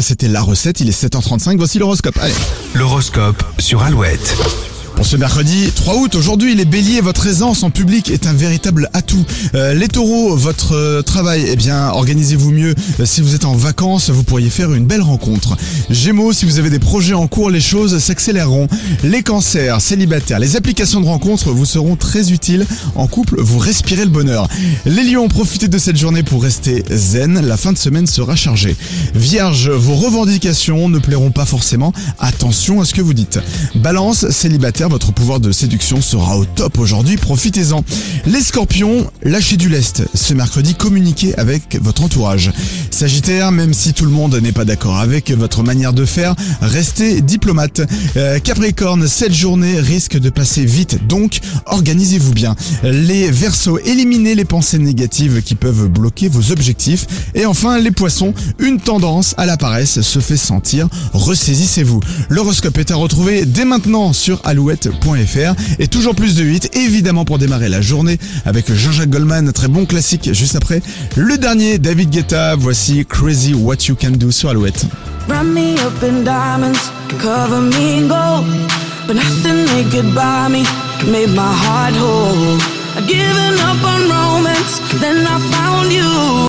C'était la recette, il est 7h35, voici l'horoscope. Allez. L'horoscope sur Alouette. Pour ce mercredi 3 août, aujourd'hui les béliers, votre aisance en public est un véritable atout. Euh, les taureaux, votre euh, travail, eh bien organisez-vous mieux. Euh, si vous êtes en vacances, vous pourriez faire une belle rencontre. Gémeaux, si vous avez des projets en cours, les choses s'accéléreront. Les cancers, célibataires, les applications de rencontres vous seront très utiles. En couple, vous respirez le bonheur. Les lions, profitez de cette journée pour rester zen. La fin de semaine sera chargée. Vierge, vos revendications ne plairont pas forcément. Attention à ce que vous dites. Balance, célibataire, votre pouvoir de séduction sera au top aujourd'hui, profitez-en. Les scorpions, lâchez du lest. Ce mercredi, communiquez avec votre entourage. Sagittaire, même si tout le monde n'est pas d'accord avec votre manière de faire, restez diplomate. Euh, Capricorne, cette journée risque de passer vite, donc organisez-vous bien. Les Verseaux, éliminez les pensées négatives qui peuvent bloquer vos objectifs. Et enfin, les poissons, une tendance à la paresse se fait sentir, ressaisissez-vous. L'horoscope est à retrouver dès maintenant sur et toujours plus de 8 évidemment pour démarrer la journée avec Jean-Jacques Goldman, très bon classique juste après. Le dernier, David Guetta, voici Crazy What You Can Do sur Alouette.